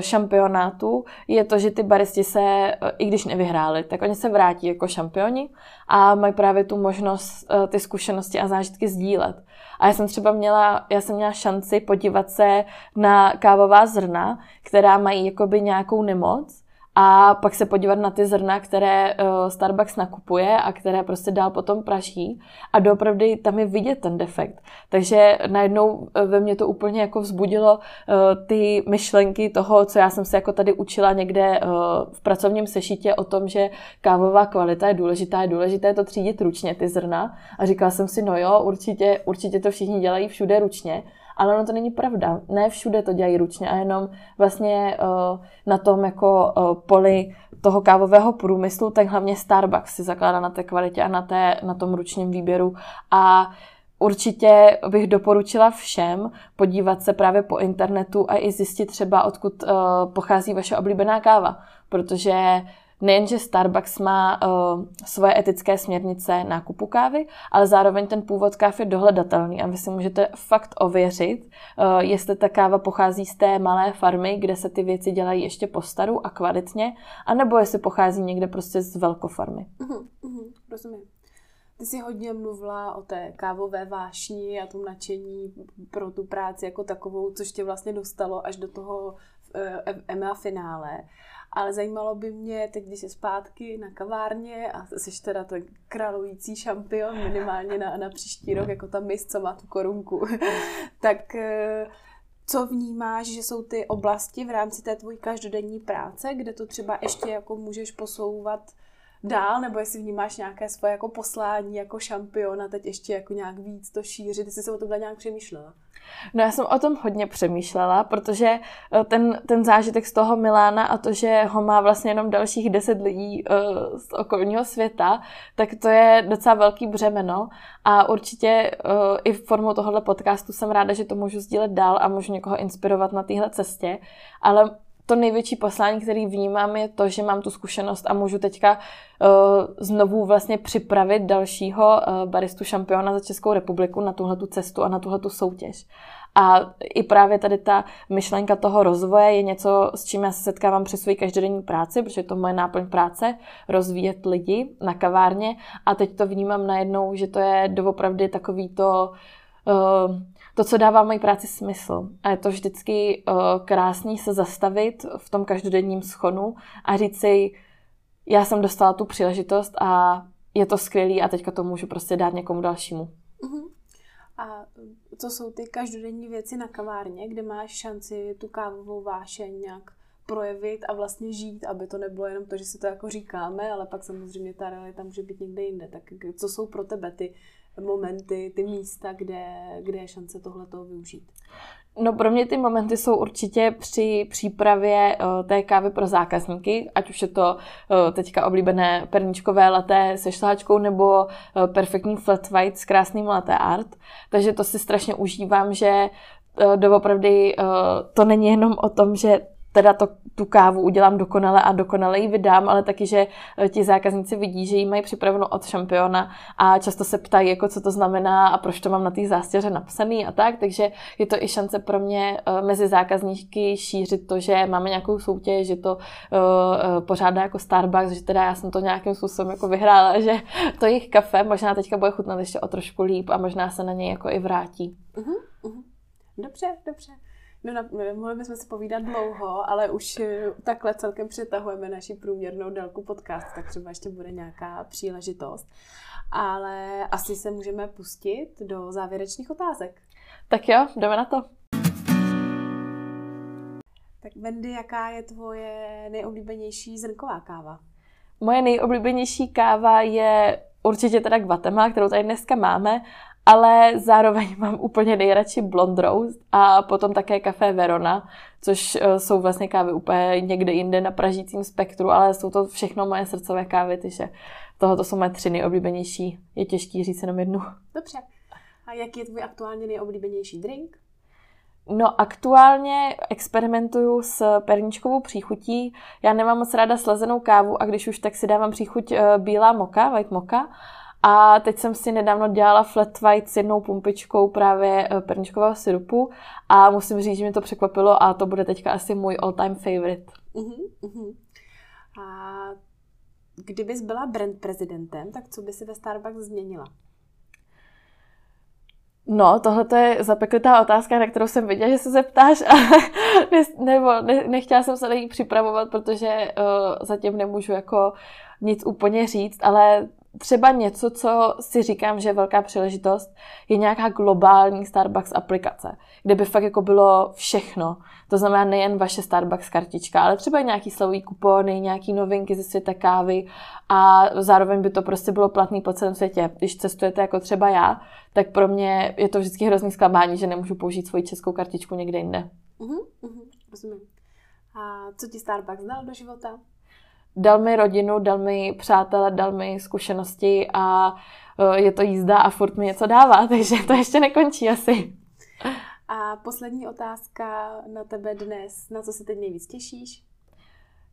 šampionátu je to, že ty baristi se, uh, i když nevyhráli, tak oni se vrátí jako šampioni a mají právě tu možnost ty zkušenosti a zážitky sdílet. A já jsem třeba měla, já jsem měla šanci podívat se na kávová zrna, která mají jakoby nějakou nemoc a pak se podívat na ty zrna, které uh, Starbucks nakupuje a které prostě dál potom praží a doopravdy tam je vidět ten defekt. Takže najednou eh, ve mně to úplně jako vzbudilo uh, ty myšlenky toho, co já jsem se jako tady učila někde v pracovním sešitě o tom, že kávová kvalita je důležitá, je důležité to třídit ručně, ty zrna. A říkala jsem si, no jo, určitě, určitě to všichni dělají všude ručně, ale ono to není pravda. Ne všude to dělají ručně a jenom vlastně uh, na tom jako uh, poli toho kávového průmyslu, tak hlavně Starbucks si zakládá na té kvalitě a na, té, na tom ručním výběru a Určitě bych doporučila všem podívat se právě po internetu a i zjistit třeba, odkud uh, pochází vaše oblíbená káva, protože nejenže Starbucks má uh, svoje etické směrnice nákupu kávy, ale zároveň ten původ káv je dohledatelný a vy si můžete fakt ověřit, uh, jestli ta káva pochází z té malé farmy, kde se ty věci dělají ještě po staru a kvalitně, anebo jestli pochází někde prostě z velkofarmy. Uh-huh, uh-huh, rozumím. Ty jsi hodně mluvila o té kávové vášni a tom nadšení pro tu práci jako takovou, což tě vlastně dostalo až do toho EMA finále. Ale zajímalo by mě, teď když jsi zpátky na kavárně a jsi teda ten králující šampion minimálně na, na příští rok, jako ta mis, co má tu korunku, tak eh, co vnímáš, že jsou ty oblasti v rámci té tvojí každodenní práce, kde to třeba ještě jako můžeš posouvat dál, nebo jestli vnímáš nějaké svoje jako poslání jako šampion a teď ještě jako nějak víc to šířit, jestli se o tom nějak přemýšlela? No já jsem o tom hodně přemýšlela, protože eh, ten, ten zážitek z toho Milána a to, že ho má vlastně jenom dalších deset lidí uh, z okolního světa, tak to je docela velký břemeno. A určitě uh, i v formu tohohle podcastu jsem ráda, že to můžu sdílet dál a můžu někoho inspirovat na téhle cestě, ale to největší poslání, který vnímám, je to, že mám tu zkušenost a můžu teďka uh, znovu vlastně připravit dalšího uh, baristu šampiona za Českou republiku na tuhle cestu a na tuhle soutěž. A i právě tady ta myšlenka toho rozvoje je něco, s čím já se setkávám při své každodenní práci, protože to moje náplň práce, rozvíjet lidi na kavárně a teď to vnímám najednou, že to je doopravdy takový to uh, to, co dává mojí práci smysl. A je to vždycky uh, krásný se zastavit v tom každodenním schonu a říct si, já jsem dostala tu příležitost a je to skvělý a teďka to můžu prostě dát někomu dalšímu. Uh-huh. A co jsou ty každodenní věci na kavárně, kde máš šanci tu kávovou vášeň nějak projevit a vlastně žít, aby to nebylo jenom to, že si to jako říkáme, ale pak samozřejmě ta realita může být někde jinde. Tak co jsou pro tebe ty momenty, ty místa, kde, kde je šance tohleto využít? No pro mě ty momenty jsou určitě při přípravě uh, té kávy pro zákazníky, ať už je to uh, teďka oblíbené perničkové laté se šláčkou nebo uh, perfektní flat white s krásným latte art. Takže to si strašně užívám, že doopravdy to není jenom o tom, že teda to, tu kávu udělám dokonale a dokonale ji vydám, ale taky, že eh, ti zákazníci vidí, že ji mají připraveno od šampiona a často se ptají, jako co to znamená a proč to mám na té zástěře napsaný a tak, takže je to i šance pro mě eh, mezi zákazníky šířit to, že máme nějakou soutěž, že to uh, pořádá jako Starbucks, že teda já jsem to nějakým způsobem jako vyhrála, že to jejich kafe možná teďka bude chutnat ještě o trošku líp a možná se na něj jako i vrátí. Uh-huh, uh-huh. Dobře, dobře. No, mohli bychom si povídat dlouho, ale už eh, takhle celkem přetahujeme naši průměrnou délku podcast, tak třeba ještě bude nějaká příležitost. Ale asi se můžeme pustit do závěrečných otázek. Tak jo, jdeme na to. Tak Wendy, jaká je tvoje nejoblíbenější zrnková káva? Moje nejoblíbenější káva je určitě teda Guatemala, kterou tady dneska máme, ale zároveň mám úplně nejradši Blond Roast a potom také kafe Verona, což eh, jsou vlastně kávy úplně někde jinde na pražícím spektru, ale jsou to všechno moje srdcové kávy, takže tohoto jsou moje tři nejoblíbenější. Je těžký říct jenom jednu. Dobře. A jaký je tvůj aktuálně nejoblíbenější drink? No aktuálně experimentuju s perničkovou příchutí. Já nemám moc ráda slezenou kávu a když už tak si dávám příchuť eh, bílá moka, white moka. A teď jsem si nedávno dělala flat white s jednou pumpičkou právě eh, perničkového syrupu a musím říct, že mě to překvapilo a to bude teďka asi můj all time favorite. Uh-huh, uh-huh. A kdybys byla brand prezidentem, tak co by si ve Starbucks změnila? No, tohle je zapeklitá otázka, na kterou jsem viděla, že se zeptáš, ale ne, nebo ne, nechtěla jsem se na ní připravovat, protože uh, zatím nemůžu jako nic úplně říct, ale třeba něco, co si říkám, že je velká příležitost, je nějaká globální Starbucks aplikace, kde by fakt jako bylo všechno. To znamená nejen vaše Starbucks kartička, ale třeba nějaký slový kupony, nějaký novinky ze světa kávy a zároveň by to prostě bylo platný po celém světě. Když cestujete jako třeba já, tak pro mě je to vždycky hrozný zklamání, že nemůžu použít svoji českou kartičku někde jinde. Uh-huh, uh-huh, rozumím. A co ti Starbucks dal do života? Dal mi rodinu, dal mi přátele, dal mi zkušenosti a e, je to jízda a furt mi něco dává, takže to ještě nekončí asi. A poslední otázka na tebe dnes. Na co se teď nejvíc těšíš?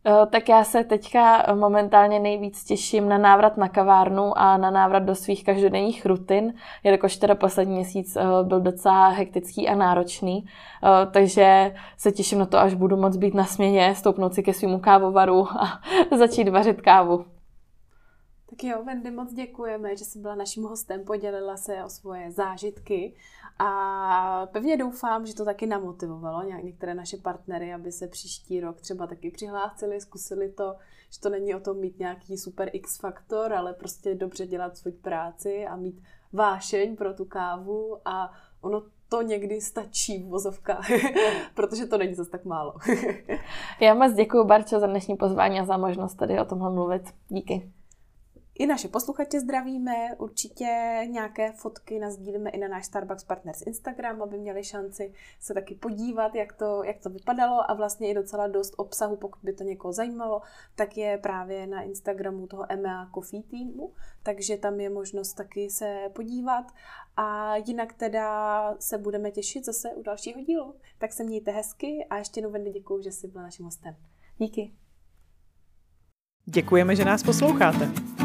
Eh, tak já se teďka momentálně nejvíc těším na návrat na kavárnu a na návrat do svých každodenních rutin, jelikož teda poslední měsíc eh, byl docela hektický a náročný, eh, takže se těším na to, až budu moc být na směně, stoupnout si ke svýmu kávovaru a začít vařit kávu. Tak jo, Wendy, moc děkujeme, že jsi byla naším hostem, podělila se o svoje zážitky a pevně doufám, že to taky namotivovalo některé naše partnery, aby se příští rok třeba taky přihlásili, zkusili to, že to není o tom mít nějaký super X faktor, ale prostě dobře dělat svou práci a mít vášeň pro tu kávu a ono to někdy stačí v vozovkách, protože to není zase tak málo. Já moc děkuji, Barčo, za dnešní pozvání a za možnost tady o tomhle mluvit. Díky. I naše posluchače zdravíme, určitě nějaké fotky nazdílíme i na náš Starbucks Partners Instagram, aby měli šanci se taky podívat, jak to, jak to vypadalo a vlastně i docela dost obsahu, pokud by to někoho zajímalo, tak je právě na Instagramu toho EMEA Coffee týmu, takže tam je možnost taky se podívat a jinak teda se budeme těšit zase u dalšího dílu. Tak se mějte hezky a ještě jednou děkuji, že jsi byla naším hostem. Díky. Děkujeme, že nás posloucháte.